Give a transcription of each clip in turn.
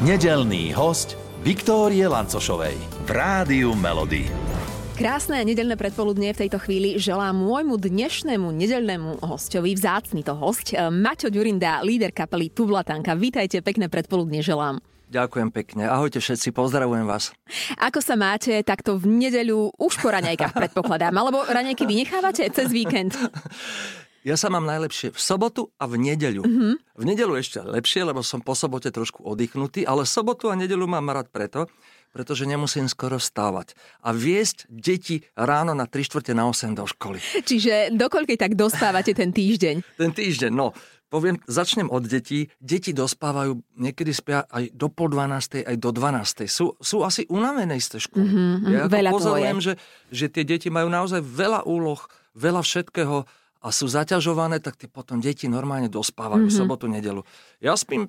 Nedelný host Viktórie Lancošovej v Rádiu Melody. Krásne nedelné predpoludnie v tejto chvíli želám môjmu dnešnému nedelnému hostovi, vzácny to host, eh, Maťo Ďurinda, líder kapely Tublatanka. Vítajte, pekné predpoludnie želám. Ďakujem pekne. Ahojte všetci, pozdravujem vás. Ako sa máte takto v nedeľu už po raňajkách predpokladám, alebo raňajky vynechávate cez víkend? Ja sa mám najlepšie v sobotu a v nedeľu. Mm-hmm. V nedeľu ešte lepšie, lebo som po sobote trošku oddychnutý, ale sobotu a nedeľu mám rád preto, pretože nemusím skoro stávať. A viesť deti ráno na 3 čtvrte na 8 do školy. Čiže dokoľkej tak dostávate ten týždeň? Ten týždeň, no. Poviem, začnem od detí. Deti dospávajú, niekedy spia aj do pol 12. aj do 12. Sú, sú asi unavené z tej školy. Mm-hmm, ja veľa pozorujem, že, že tie deti majú naozaj veľa úloh, veľa všetkého a sú zaťažované, tak tie potom deti normálne dospávajú mm-hmm. sobotu, nedelu. Ja spím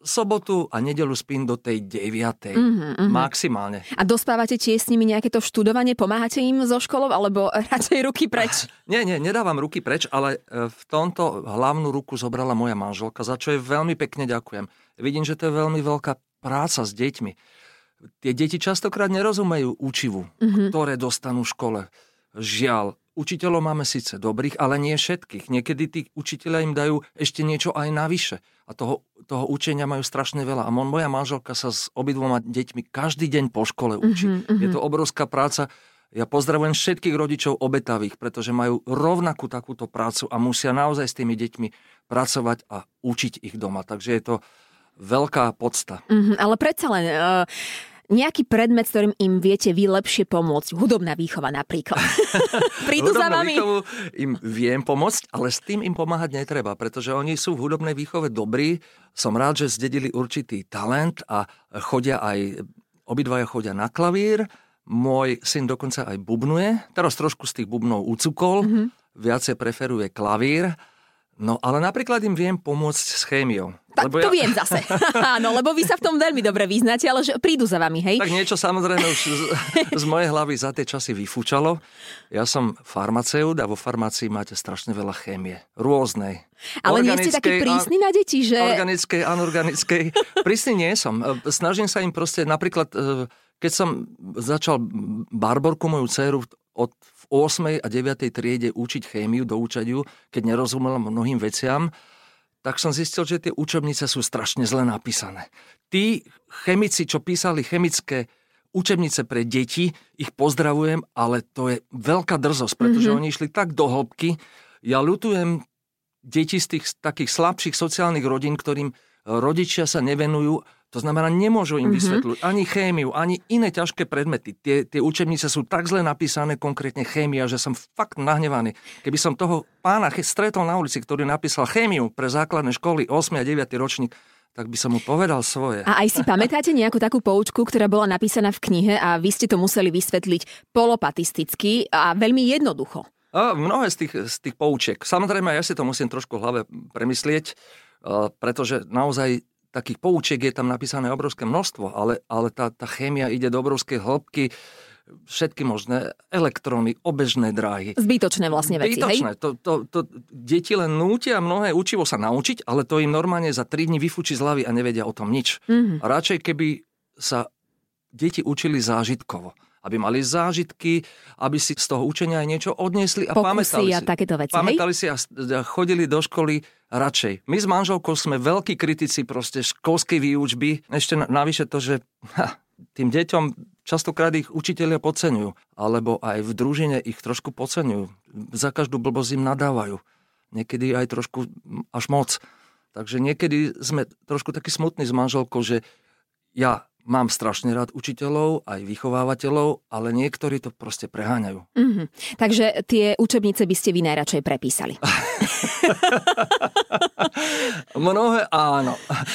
sobotu a nedelu spím do tej 9. Mm-hmm, maximálne. A dospávate tiež s nimi nejaké to študovanie? Pomáhate im zo školou alebo radšej ruky preč? Nie, nie, nedávam ruky preč, ale e, v tomto hlavnú ruku zobrala moja manželka, za čo jej veľmi pekne ďakujem. Vidím, že to je veľmi veľká práca s deťmi. Tie deti častokrát nerozumejú učivu, mm-hmm. ktoré dostanú v škole. Žiaľ, Učiteľov máme síce dobrých, ale nie všetkých. Niekedy tí učiteľia im dajú ešte niečo aj navyše. A toho, toho učenia majú strašne veľa. A moja manželka sa s obidvoma deťmi každý deň po škole učí. Uh-huh, Je to obrovská práca. Ja pozdravujem všetkých rodičov obetavých, pretože majú rovnakú takúto prácu a musia naozaj s tými deťmi pracovať a učiť ich doma. Takže je to veľká podsta. Uh-huh, ale predsa len... Uh nejaký predmet, s ktorým im viete vy lepšie pomôcť. Hudobná výchova napríklad. Prídu za vami? im viem pomôcť, ale s tým im pomáhať netreba, pretože oni sú v hudobnej výchove dobrí. Som rád, že zdedili určitý talent a chodia aj, obidvaja chodia na klavír. Môj syn dokonca aj bubnuje. Teraz trošku z tých bubnov ucukol. Mm-hmm. Viacej preferuje klavír No ale napríklad im viem pomôcť s chémiou. Tak lebo to ja... viem zase. Áno, lebo vy sa v tom veľmi dobre vyznáte, ale že prídu za vami, hej? Tak niečo samozrejme už z, z mojej hlavy za tie časy vyfúčalo. Ja som farmaceut a vo farmácii máte strašne veľa chémie. Rôznej. Ale nie ste taký prísny na deti, že... Organickej, anorganickej. Prísny nie som. Snažím sa im proste, napríklad, e, keď som začal Barborku, moju dceru, od 8. a 9. triede učiť chémiu, doučať ju, keď nerozumel mnohým veciam, tak som zistil, že tie učebnice sú strašne zle napísané. Tí chemici, čo písali chemické učebnice pre deti, ich pozdravujem, ale to je veľká drzosť, pretože mm-hmm. oni išli tak do hĺbky. Ja ľutujem deti z tých takých slabších sociálnych rodín, ktorým rodičia sa nevenujú to znamená, nemôžu im mm-hmm. ani chémiu, ani iné ťažké predmety. Tie, tie učebnice sú tak zle napísané, konkrétne chémia, že som fakt nahnevaný. Keby som toho pána stretol na ulici, ktorý napísal chémiu pre základné školy 8. a 9. ročník, tak by som mu povedal svoje. A aj si pamätáte nejakú takú poučku, ktorá bola napísaná v knihe a vy ste to museli vysvetliť polopatisticky a veľmi jednoducho? A mnohé z tých, z tých poučiek. Samozrejme, ja si to musím trošku v hlave premyslieť, pretože naozaj takých poučiek je tam napísané obrovské množstvo, ale, ale tá, tá chémia ide do obrovskej hĺbky, všetky možné elektróny, obežné dráhy. Zbytočné vlastne veci, Zbytočné. hej? To, to, to, deti len nútia mnohé učivo sa naučiť, ale to im normálne za 3 dní vyfúči z hlavy a nevedia o tom nič. Mm-hmm. Radšej keby sa deti učili zážitkovo aby mali zážitky, aby si z toho učenia aj niečo odniesli a Pokusy pamätali a si. takéto veci, pamätali hej? si a chodili do školy radšej. My s manželkou sme veľkí kritici proste školskej výučby. Ešte navyše to, že ha, tým deťom častokrát ich učiteľia podceňujú, alebo aj v družine ich trošku podceňujú. Za každú blbosť im nadávajú. Niekedy aj trošku až moc. Takže niekedy sme trošku takí smutní s manželkou, že ja Mám strašne rád učiteľov, aj vychovávateľov, ale niektorí to proste preháňajú. Mm-hmm. Takže tie učebnice by ste vy najradšej prepísali. Mnohé áno.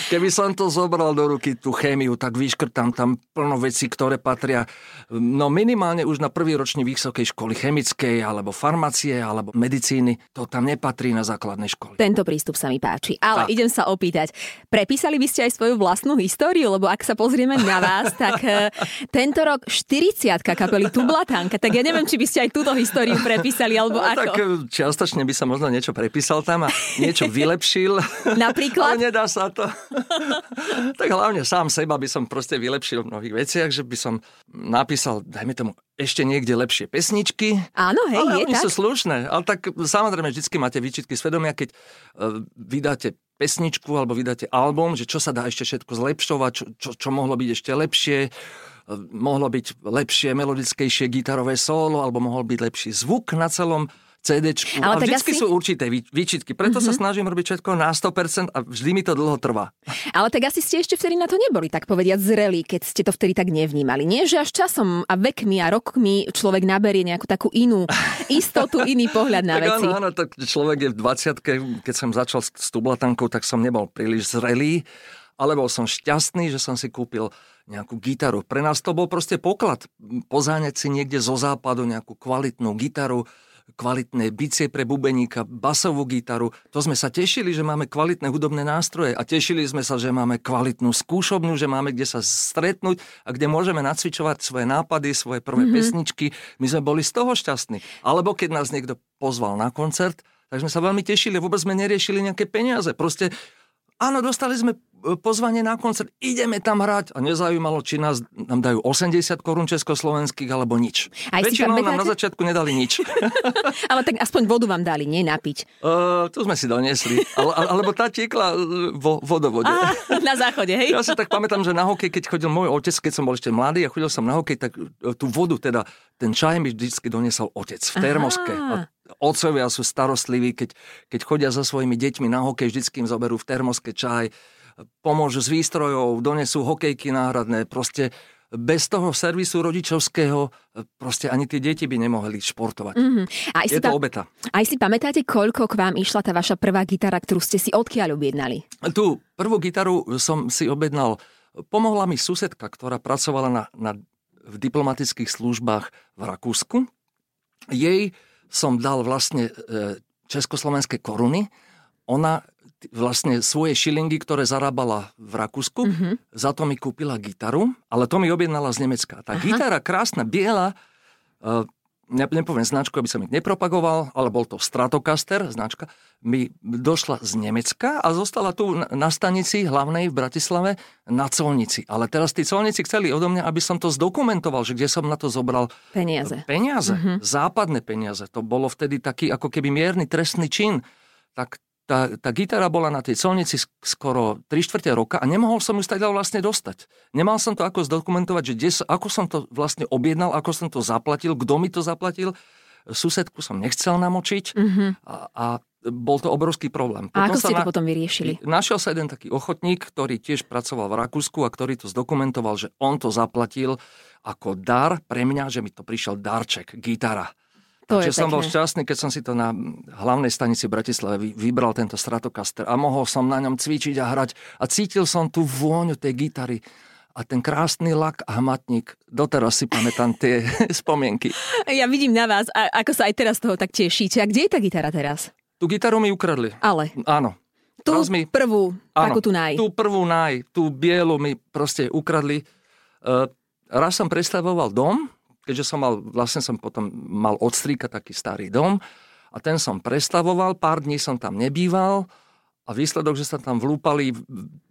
Keby som to zobral do ruky, tú chémiu, tak vyškrtám tam plno vecí, ktoré patria no minimálne už na prvý ročný vysokej školy chemickej, alebo farmácie, alebo medicíny. To tam nepatrí na základnej školy. Tento prístup sa mi páči. Ale tak. idem sa opýtať, prepísali by ste aj svoju vlastnú históriu? Lebo ak sa pozrieme pozeráme na vás, tak e, tento rok 40 kapely Tublatánka, tak ja neviem, či by ste aj túto históriu prepísali, alebo no, ako. Tak e, čiastočne by sa možno niečo prepísal tam a niečo vylepšil. Napríklad? Ale nedá sa to. tak hlavne sám seba by som proste vylepšil v mnohých veciach, že by som napísal, dajme tomu, ešte niekde lepšie pesničky. Áno, hej, ale je oni tak. sú slušné. Ale tak samozrejme vždycky máte výčitky svedomia, keď uh, vydáte pesničku alebo vydáte album, že čo sa dá ešte všetko zlepšovať, čo, čo, čo mohlo byť ešte lepšie. Mohlo byť lepšie, melodickejšie gitarové solo, alebo mohol byť lepší zvuk na celom CDčku. Ale a vždycky asi- sú určité vý- výčitky. Preto mm-hmm. sa snažím robiť všetko na 100% a vždy mi to dlho trvá. Ale tak asi ste ešte vtedy na to neboli, tak povediať, zrelí, keď ste to vtedy tak nevnímali. Nie, že až časom a vekmi a rokmi človek naberie nejakú takú inú istotu, iný pohľad na tak veci. áno, áno, tak človek je v 20 keď som začal s, s tublatankou, tak som nebol príliš zrelý, ale bol som šťastný, že som si kúpil nejakú gitaru. Pre nás to bol proste poklad. Pozáňať si niekde zo západu nejakú kvalitnú gitaru, kvalitné bicie pre bubeníka, basovú gitaru. To sme sa tešili, že máme kvalitné hudobné nástroje a tešili sme sa, že máme kvalitnú skúšobňu, že máme kde sa stretnúť a kde môžeme nacvičovať svoje nápady, svoje prvé mm-hmm. pesničky. My sme boli z toho šťastní. Alebo keď nás niekto pozval na koncert, tak sme sa veľmi tešili, vôbec sme neriešili nejaké peniaze. Proste Áno, dostali sme pozvanie na koncert, ideme tam hrať a nezaujímalo, či nás nám dajú 80 korún československých alebo nič. Aj Väčšinou nám na začiatku nedali nič. Ale tak aspoň vodu vám dali, nie napiť. uh, to sme si doniesli. Ale, alebo tá tiekla e, vo vodovode. Á, na záchode, hej? Ja si tak pamätám, že na hokej, keď chodil môj otec, keď som bol ešte mladý a chodil som na hokej, tak e, tú vodu, teda ten čaj mi vždy doniesol otec v termoske. Aha. A otcovia sú starostliví, keď, keď chodia so svojimi deťmi na hokej, vždycky im zoberú v termoske čaj, pomôžu s výstrojou, donesú hokejky náhradné, proste bez toho servisu rodičovského proste ani tie deti by nemohli športovať. Mhm. Aj, si Je to pa- obeta. aj si pamätáte, koľko k vám išla tá vaša prvá gitara, ktorú ste si odkiaľ objednali? Tú prvú gitaru som si objednal. Pomohla mi susedka, ktorá pracovala na, na, v diplomatických službách v Rakúsku. Jej som dal vlastne e, československé koruny. Ona vlastne svoje šilingy, ktoré zarábala v Rakúsku, mm-hmm. za to mi kúpila gitaru, ale to mi objednala z Nemecka. Tá Aha. gitara, krásna, biela, e, ne, nepoviem značku, aby som ich nepropagoval, ale bol to Stratocaster značka, mi došla z Nemecka a zostala tu na, stanici hlavnej v Bratislave na colnici. Ale teraz tí colníci chceli odo mňa, aby som to zdokumentoval, že kde som na to zobral Peniaze. peniaze, západné peniaze. To bolo vtedy taký ako keby mierny trestný čin. Tak tá, tá gitara bola na tej colnici sk- skoro 3 čtvrte roka a nemohol som ju stadiaľ vlastne dostať. Nemal som to ako zdokumentovať, že kde, sa- ako som to vlastne objednal, ako som to zaplatil, kto mi to zaplatil. Susedku som nechcel namočiť a, a bol to obrovský problém. A ako ste to potom vyriešili? Našiel sa jeden taký ochotník, ktorý tiež pracoval v Rakúsku a ktorý to zdokumentoval, že on to zaplatil ako dar pre mňa, že mi to prišiel darček, gitara. To Takže som bol pekné. šťastný, keď som si to na hlavnej stanici Bratislave vy- vybral tento Stratocaster a mohol som na ňom cvičiť a hrať a cítil som tú vôňu tej gitary a ten krásny lak a hmatník. Doteraz si pamätám tie spomienky. Ja vidím na vás, a ako sa aj teraz toho tak tešíte. A kde je tá gitara teraz? Tú gitaru mi ukradli. Ale Áno. tú Raz mi- prvú, Áno, takú tu naj. Tú prvú naj, tú bielu mi proste ukradli. Uh, raz som predstavoval dom, keďže som mal, vlastne som potom mal od strýka taký starý dom a ten som prestavoval, pár dní som tam nebýval a výsledok, že sa tam vlúpali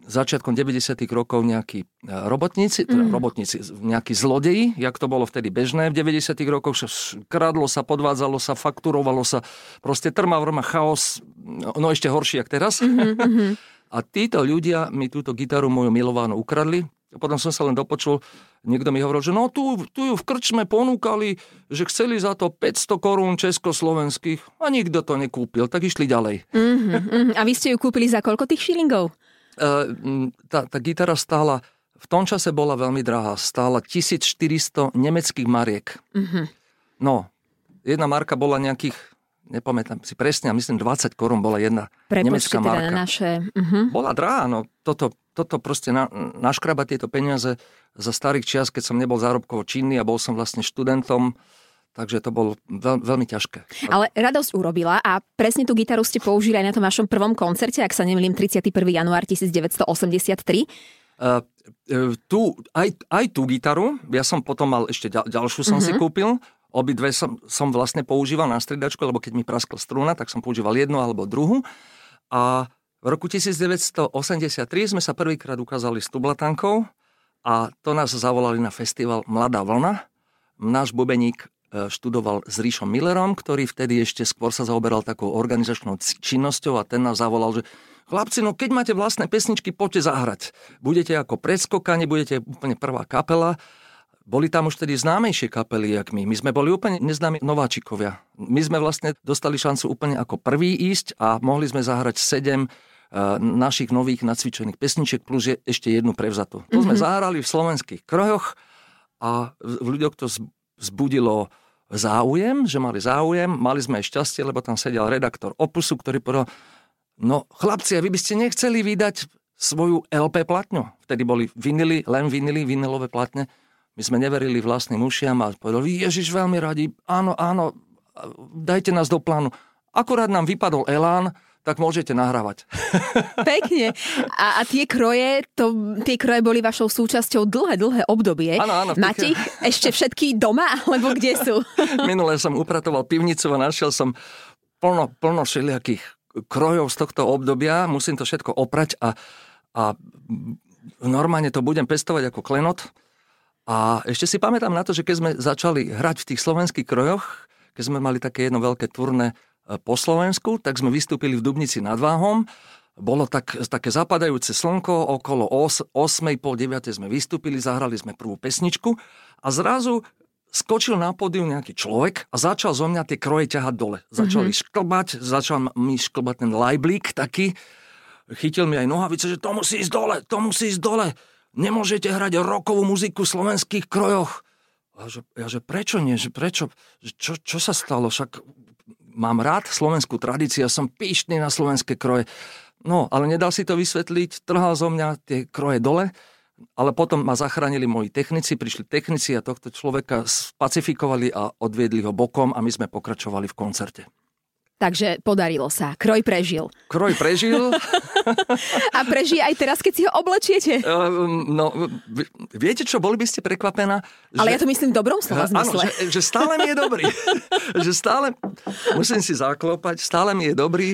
začiatkom 90. rokov nejakí e, robotníci, teda robotníci, nejakí zlodeji, jak to bolo vtedy bežné v 90. rokoch, kradlo sa, podvádzalo sa, fakturovalo sa, proste trma vrma, chaos, no no ešte horší, jak teraz. A títo ľudia mi túto gitaru moju milovanú ukradli. A potom som sa len dopočul, niekto mi hovoril, že no tu, tu ju v krčme ponúkali, že chceli za to 500 korún československých a nikto to nekúpil, tak išli ďalej. Mhm, mhm. A vy ste ju kúpili za koľko tých šilingov? E, tá, tá gitara stála, v tom čase bola veľmi drahá, stála 1400 nemeckých mariek. Mhm. No, jedna marka bola nejakých, nepamätám si presne, a myslím 20 korún bola jedna Prepočte nemecká teda marka. na naše... Mhm. Bola drahá, no toto, toto proste na, naškrabať tieto peniaze za starých čias, keď som nebol zárobkovo činný a bol som vlastne študentom, takže to bolo veľ, veľmi ťažké. Ale radosť urobila a presne tú gitaru ste použili aj na tom vašom prvom koncerte, ak sa nemýlim, 31. január 1983. Uh, tú, aj, aj tú gitaru, ja som potom mal ešte ďal, ďalšiu som uh-huh. si kúpil, obidve som, som vlastne používal na striedačku, lebo keď mi praskla struna, tak som používal jednu alebo druhú. A v roku 1983 sme sa prvýkrát ukázali s tublatankou a to nás zavolali na festival Mladá vlna. Náš bubeník e, študoval s Ríšom Millerom, ktorý vtedy ešte skôr sa zaoberal takou organizačnou činnosťou a ten nás zavolal, že chlapci, no keď máte vlastné pesničky, poďte zahrať. Budete ako predskokani, budete úplne prvá kapela. Boli tam už tedy známejšie kapely, jak my. My sme boli úplne neznámi nováčikovia. My sme vlastne dostali šancu úplne ako prvý ísť a mohli sme zahrať sedem našich nových nacvičených pesničiek plus je ešte jednu prevzatú. To sme mm-hmm. zahrali v slovenských krojoch a v ľuďoch to zbudilo záujem, že mali záujem, mali sme aj šťastie, lebo tam sedel redaktor Opusu, ktorý povedal, no chlapci, a vy by ste nechceli vydať svoju LP platňu. Vtedy boli vinily, len vinily, vinylové platne. My sme neverili vlastným ušiam a povedali, Ježiš, veľmi radi, áno, áno, dajte nás do plánu. Akurát nám vypadol elán, tak môžete nahrávať. Pekne. A, a tie kroje, to, tie kroje boli vašou súčasťou dlhé, dlhé obdobie. Áno, áno. Máte ich ešte všetky doma, alebo kde sú? Minule som upratoval pivnicu a našiel som plno, plno všelijakých krojov z tohto obdobia. Musím to všetko oprať a, a normálne to budem pestovať ako klenot. A ešte si pamätám na to, že keď sme začali hrať v tých slovenských krojoch, keď sme mali také jedno veľké turné po Slovensku, tak sme vystúpili v Dubnici nad Váhom. Bolo tak, také zapadajúce slnko, okolo 8, 8 pol 9 sme vystúpili, zahrali sme prvú pesničku a zrazu skočil na pódium nejaký človek a začal zo mňa tie kroje ťahať dole. Začali mm-hmm. šklbať, začal mi šklbať ten lajblík taký, chytil mi aj nohavice, že to musí ísť dole, to musí ísť dole. Nemôžete hrať rokovú muziku v slovenských krojoch. A že, ja, že prečo nie, že prečo, čo, čo sa stalo, však mám rád slovenskú tradíciu, ja som píšný na slovenské kroje. No, ale nedal si to vysvetliť, trhal zo mňa tie kroje dole, ale potom ma zachránili moji technici, prišli technici a tohto človeka spacifikovali a odviedli ho bokom a my sme pokračovali v koncerte. Takže podarilo sa. Kroj prežil. Kroj prežil. a prežije aj teraz, keď si ho oblečiete? Uh, no, viete čo, boli by ste prekvapená? Že, Ale ja to myslím v dobrom slova zmysle. Áno, že, že stále mi je dobrý. že stále, musím si zaklopať, stále mi je dobrý.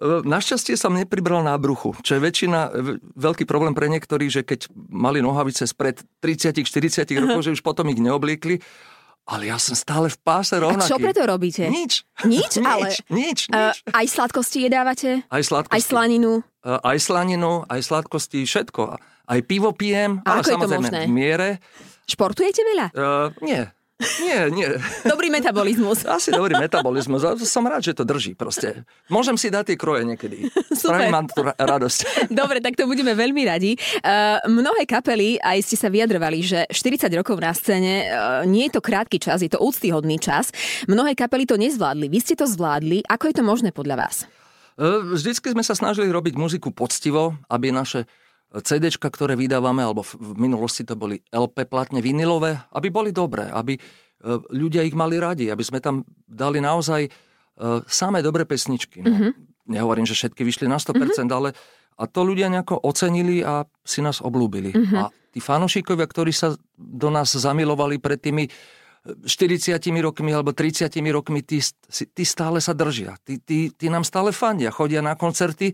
Našťastie som nepribral nábruchu, čo je väčšina, veľký problém pre niektorých, že keď mali nohavice spred 30-40 rokov, že už potom ich neobliekli ale ja som stále v páse rovnaký. A čo preto robíte? Nič. Nič? ale... Nič, nič. Uh, aj sladkosti jedávate? Aj sladkosti. Aj slaninu? Uh, aj slaninu, aj sladkosti, všetko. Aj pivo pijem, a ale samozrejme v miere. Športujete veľa? Uh, nie. Nie, nie. Dobrý metabolizmus. Asi dobrý metabolizmus. Som rád, že to drží proste. Môžem si dať tie kroje niekedy. Super. mám tu radosť. Dobre, tak to budeme veľmi radi. Uh, mnohé kapely, aj ste sa vyjadrovali, že 40 rokov na scéne uh, nie je to krátky čas, je to úctyhodný čas. Mnohé kapely to nezvládli. Vy ste to zvládli. Ako je to možné podľa vás? Uh, vždycky sme sa snažili robiť muziku poctivo, aby naše CD, ktoré vydávame, alebo v minulosti to boli LP platne vinilové, aby boli dobré, aby e, ľudia ich mali radi, aby sme tam dali naozaj e, samé dobré pesničky. No, mm-hmm. Nehovorím, že všetky vyšli na 100%, mm-hmm. ale a to ľudia nejako ocenili a si nás oblúbili. Mm-hmm. A tí fanošikovia, ktorí sa do nás zamilovali pred tými 40 rokmi alebo 30 rokmi, tí, tí stále sa držia. Tí, tí, tí nám stále fandia, chodia na koncerty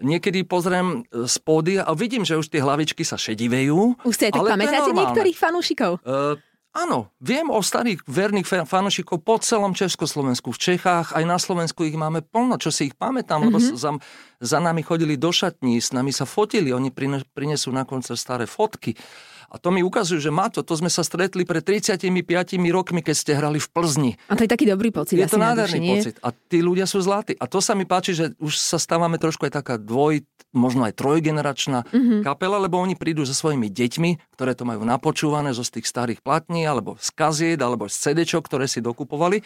niekedy pozriem e, z pódia a vidím, že už tie hlavičky sa šedivejú. Už ste tak pamätáte niektorých fanúšikov? Uh, Áno, viem o starých verných fanúšikov po celom Československu, v Čechách, aj na Slovensku ich máme plno, čo si ich pamätám, mm-hmm. lebo mhm. za, za nami chodili do šatní, s nami sa fotili, oni prinesú na koncert staré fotky. A to mi ukazuje, že má to, to sme sa stretli pred 35 rokmi, keď ste hrali v Plzni. A to je taký dobrý pocit. Je to nádherný duši, pocit. A tí ľudia sú zlatí. A to sa mi páči, že už sa stávame trošku aj taká dvoj, možno aj trojgeneračná mm-hmm. kapela, lebo oni prídu so svojimi deťmi, ktoré to majú napočúvané zo z tých starých platní, alebo z kaziet, alebo z CD, ktoré si dokupovali.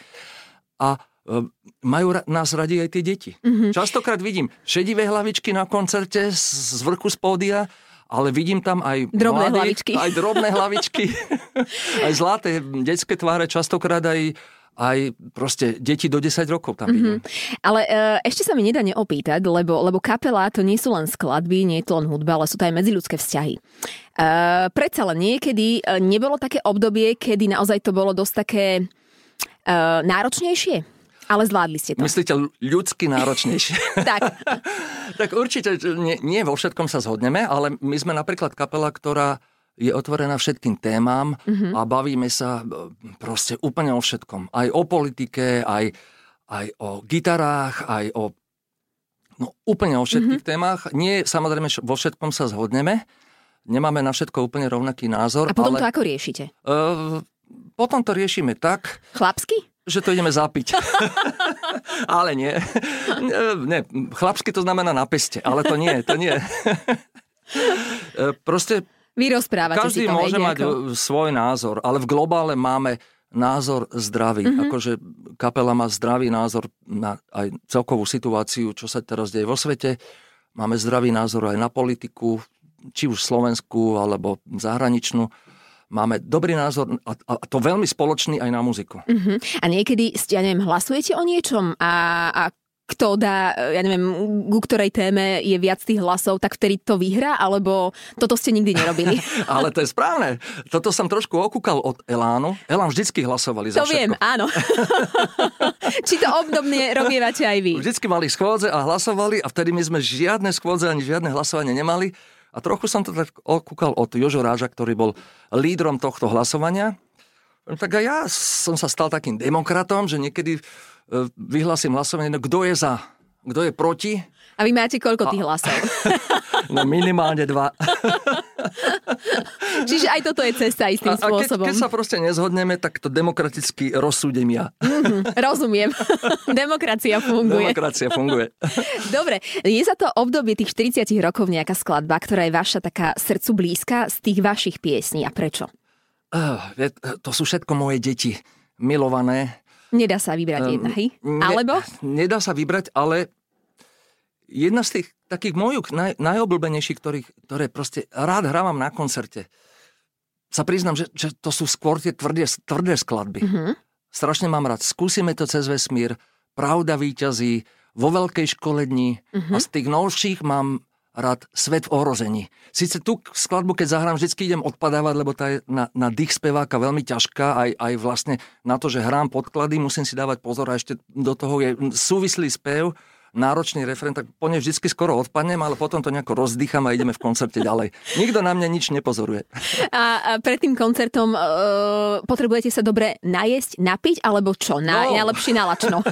A e, majú nás radi aj tie deti. Mm-hmm. Častokrát vidím šedivé hlavičky na koncerte z, z vrchu z pódia ale vidím tam aj drobné mladých, hlavičky. aj drobné hlavičky, aj zlaté detské tváre, častokrát aj, aj proste deti do 10 rokov tam vidím. Mm-hmm. Ale e, ešte sa mi nedá neopýtať, lebo, lebo kapela to nie sú len skladby, nie je to len hudba, ale sú to aj medziľudské vzťahy. E, predsa len niekedy e, nebolo také obdobie, kedy naozaj to bolo dosť také e, náročnejšie? Ale zvládli ste to. Myslíte ľudsky náročnejšie? tak. tak určite nie, nie vo všetkom sa zhodneme, ale my sme napríklad kapela, ktorá je otvorená všetkým témam mm-hmm. a bavíme sa e, proste úplne o všetkom. Aj o politike, aj, aj o gitarách, aj o no, úplne o všetkých mm-hmm. témach. Nie, samozrejme, vo všetkom sa zhodneme. Nemáme na všetko úplne rovnaký názor. A potom ale, to ako riešite? Uh, potom to riešime tak... Chlapsky? Že to ideme zapiť. ale nie. nie. Chlapsky to znamená na peste, ale to nie, to nie. Proste vy rozprávate Každý si to, môže mať ako... svoj názor, ale v globále máme názor zdravý. Mm-hmm. Akože kapela má zdravý názor na aj celkovú situáciu, čo sa teraz deje vo svete. Máme zdravý názor aj na politiku, či už Slovensku, alebo zahraničnú máme dobrý názor a, a to veľmi spoločný aj na muziku. Uh-huh. A niekedy, ja neviem, hlasujete o niečom a, a kto dá, ja neviem, ku ktorej téme je viac tých hlasov, tak vtedy to vyhrá, alebo toto ste nikdy nerobili? Ale to je správne. Toto som trošku okúkal od Elánu. Elán vždycky hlasovali za To viem, áno. Či to obdobne robievate aj vy? Vždycky mali schôdze a hlasovali a vtedy my sme žiadne schôdze ani žiadne hlasovanie nemali. A trochu som to tak okúkal od Jožo Ráža, ktorý bol lídrom tohto hlasovania. Tak aj ja som sa stal takým demokratom, že niekedy E, vyhlasím hlasovanie, no kto je za, kto je proti. A vy máte koľko tých hlasov? No minimálne dva. Čiže aj toto je cesta istým a, spôsobom. A keď, keď sa proste nezhodneme, tak to demokraticky rozsúdem ja. Mm-hmm, rozumiem. Demokracia funguje. Demokracia funguje. Dobre, je za to obdobie tých 40 rokov nejaká skladba, ktorá je vaša taká srdcu blízka z tých vašich piesní a prečo? Uh, to sú všetko moje deti milované Nedá sa vybrať um, jedna, hej? Alebo? nedá sa vybrať, ale jedna z tých takých mojich naj, najobľúbenejších, ktorých, ktoré proste rád hrávam na koncerte, sa priznám, že, že to sú skôr tie tvrdé, tvrdé skladby. Mm-hmm. Strašne mám rád. Skúsime to cez vesmír, Pravda víťazí, vo veľkej škole dní mm-hmm. a z tých novších mám rád Svet v ohrození. Sice tú skladbu, keď zahrám, vždycky idem odpadávať, lebo tá je na, na dých speváka veľmi ťažká, aj, aj vlastne na to, že hrám podklady, musím si dávať pozor a ešte do toho je súvislý spev, náročný referent, tak po nej vždy skoro odpadnem, ale potom to nejako rozdýcham a ideme v koncerte ďalej. Nikto na mňa nič nepozoruje. A, a pred tým koncertom uh, potrebujete sa dobre najesť, napiť, alebo čo? Na, no. Najlepšie na lačno?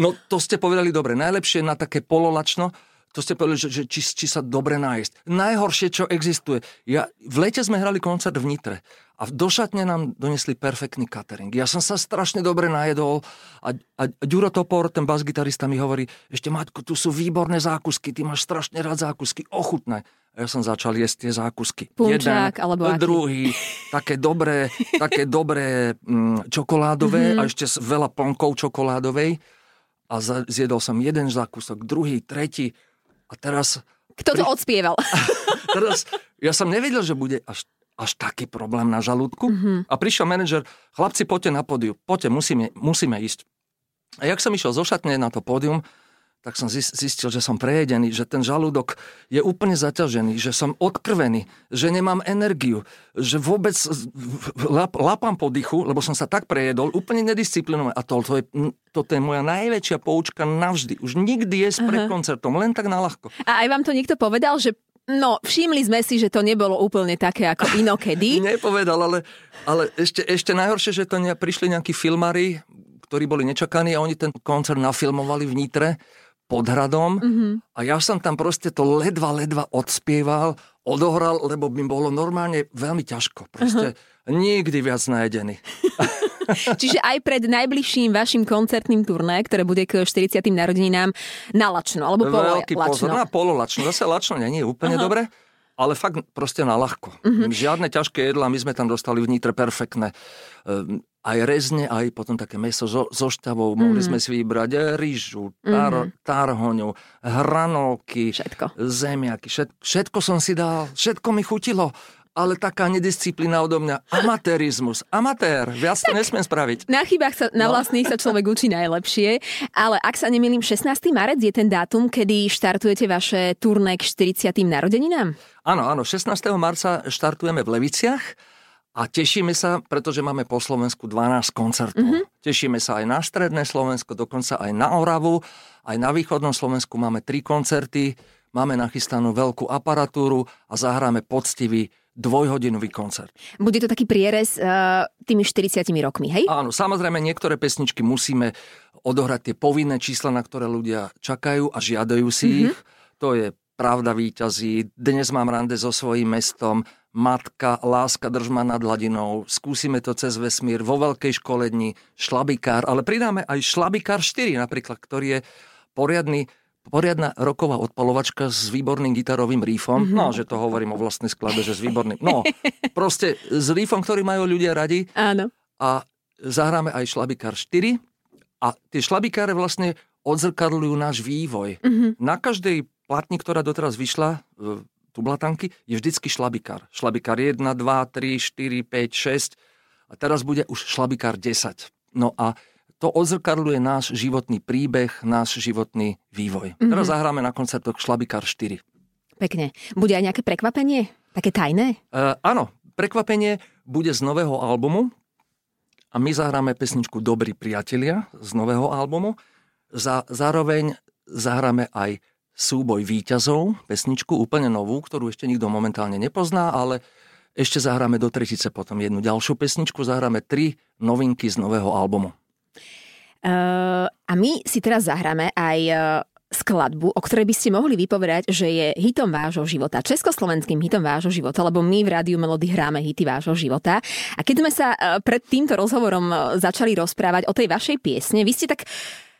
No to ste povedali dobre. Najlepšie na také pololačno to ste povedali, že, že či, či sa dobre nájsť. Najhoršie, čo existuje. Ja, v lete sme hrali koncert v Nitre a do šatne nám donesli perfektný catering. Ja som sa strašne dobre najedol a, a Ďuro Topor, ten bas-gitarista mi hovorí, ešte Maťko, tu sú výborné zákusky, ty máš strašne rád zákusky, ochutné. A ja som začal jesť tie zákusky. Punčák, Jeden, alebo aký? druhý, také dobré, také dobré mm, čokoládové mm-hmm. a ešte veľa plnkov čokoládovej. A zjedol som jeden zákusok, druhý, tretí a teraz... Kto to pri... odspieval? teraz, ja som nevedel, že bude až, až taký problém na žalúdku. Mm-hmm. A prišiel manažer, chlapci, poďte na pódium, poďte, musíme, musíme ísť. A jak som išiel zo šatne na to pódium, tak som zistil, že som prejedený, že ten žalúdok je úplne zaťažený, že som odkrvený, že nemám energiu, že vôbec lap, lapám po dychu, lebo som sa tak prejedol, úplne nedisciplinovaný. A to, to, je, toto je moja najväčšia poučka navždy. Už nikdy je pred koncertom, len tak na ľahko. A aj vám to niekto povedal, že No, všimli sme si, že to nebolo úplne také ako inokedy. Nepovedal, ale, ale ešte, ešte najhoršie, že to ne, prišli nejakí filmári, ktorí boli nečakaní a oni ten koncert nafilmovali v Nitre pod hradom mm-hmm. a ja som tam proste to ledva, ledva odspieval, odohral, lebo by bolo normálne veľmi ťažko. Proste uh-huh. nikdy viac najedený. Čiže aj pred najbližším vašim koncertným turné, ktoré bude k 40. narodeninám na lačno, alebo polo Veľký lačno. pozor na polo lačno. Zase lačno je úplne uh-huh. dobre, ale fakt proste na ľahko. Uh-huh. Žiadne ťažké jedlá, my sme tam dostali v Nitre perfektné. Ehm, aj rezne, aj potom také meso so, so šťavou. Mm. Mohli sme si vybrať rýžu, tar, mm. tarhoňu, hranolky, všetko. zemiaky. Všetko, všetko som si dal, všetko mi chutilo. Ale taká nedisciplína odo mňa. Amatérizmus. Amatér. Viac to nesmiem spraviť. Na chybách sa, na No. vlastných sa človek učí najlepšie, ale ak sa nemýlim, 16. marec je ten dátum, kedy štartujete vaše turné k 40. narodeninám? Áno, áno. 16. marca štartujeme v Leviciach a tešíme sa, pretože máme po Slovensku 12 koncertov. Mm-hmm. Tešíme sa aj na stredné Slovensko, dokonca aj na Oravu. Aj na východnom Slovensku máme tri koncerty. Máme nachystanú veľkú aparatúru a zahráme poctivý dvojhodinový koncert. Bude to taký prierez uh, tými 40 rokmi, hej? Áno, samozrejme niektoré pesničky musíme odohrať tie povinné čísla, na ktoré ľudia čakajú a žiadajú si mm-hmm. ich. To je Pravda víťazí, Dnes mám rande so svojím mestom, Matka, Láska držma nad hladinou, Skúsime to cez vesmír, vo veľkej školedni, Šlabikár, ale pridáme aj Šlabikár 4 napríklad, ktorý je poriadny poriadna roková odpalovačka s výborným gitarovým riffom. Mm-hmm. No, že to hovorím o vlastnej skladbe, že s výborným. No, proste s riffom, ktorý majú ľudia radi. Áno. A zahráme aj Šlabikár 4. A tie šlabikáre vlastne odzrkadľujú náš vývoj. Mm-hmm. Na každej platni, ktorá doteraz vyšla, tu blatanky, je vždycky šlabikár. Šlabikár 1, 2, 3, 4, 5, 6 a teraz bude už šlabikár 10. No a to odzrkadľuje náš životný príbeh, náš životný vývoj. Mm-hmm. Teraz zahráme na koncertoch Šlabikár 4. Pekne. Bude aj nejaké prekvapenie? Také tajné? Uh, áno, prekvapenie bude z nového albumu a my zahráme pesničku Dobrí priatelia z nového albumu. Za, zároveň zahráme aj súboj výťazov, pesničku úplne novú, ktorú ešte nikto momentálne nepozná, ale ešte zahráme do tretice potom jednu ďalšiu pesničku, zahráme tri novinky z nového albumu. Uh, a my si teraz zahráme aj uh, skladbu, o ktorej by ste mohli vypovedať, že je hitom vášho života, československým hitom vášho života, lebo my v Rádiu Melody hráme hity vášho života. A keď sme sa uh, pred týmto rozhovorom začali rozprávať o tej vašej piesne, vy ste tak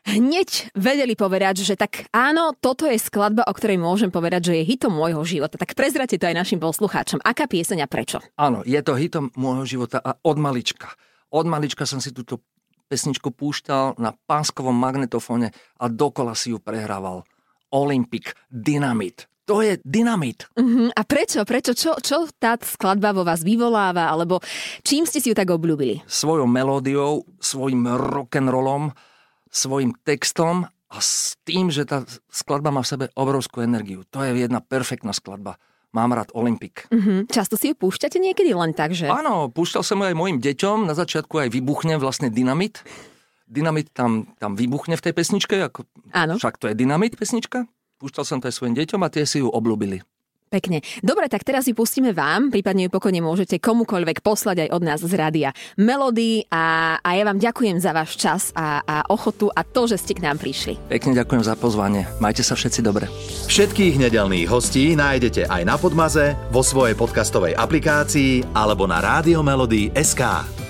hneď vedeli povedať, že tak áno, toto je skladba, o ktorej môžem povedať, že je hitom môjho života. Tak prezrate to aj našim poslucháčom. Aká pieseň a prečo? Áno, je to hitom môjho života a od malička. Od malička som si túto pesničku púšťal na pánskovom magnetofóne a dokola si ju prehrával. Olympic, Dynamit. To je dynamit. Uh-huh. A prečo? Prečo? Čo, čo tá skladba vo vás vyvoláva? Alebo čím ste si ju tak obľúbili? Svojou melódiou, svojim rock'n'rollom, svojim textom a s tým, že tá skladba má v sebe obrovskú energiu. To je jedna perfektná skladba. Mám rád Olympik. Uh-huh. Často si ju púšťate niekedy len tak, že? Áno, púšťal som ju aj mojim deťom. Na začiatku aj vybuchne vlastne dynamit. Dynamit tam, tam vybuchne v tej pesničke. Ako, Áno. Však to je dynamit pesnička. Púšťal som to aj svojim deťom a tie si ju obľúbili. Pekne. Dobre, tak teraz ju pustíme vám, prípadne ju pokojne môžete komukoľvek poslať aj od nás z rádia Melody a, a ja vám ďakujem za váš čas a, a ochotu a to, že ste k nám prišli. Pekne ďakujem za pozvanie. Majte sa všetci dobre. Všetkých nedelných hostí nájdete aj na Podmaze, vo svojej podcastovej aplikácii alebo na SK.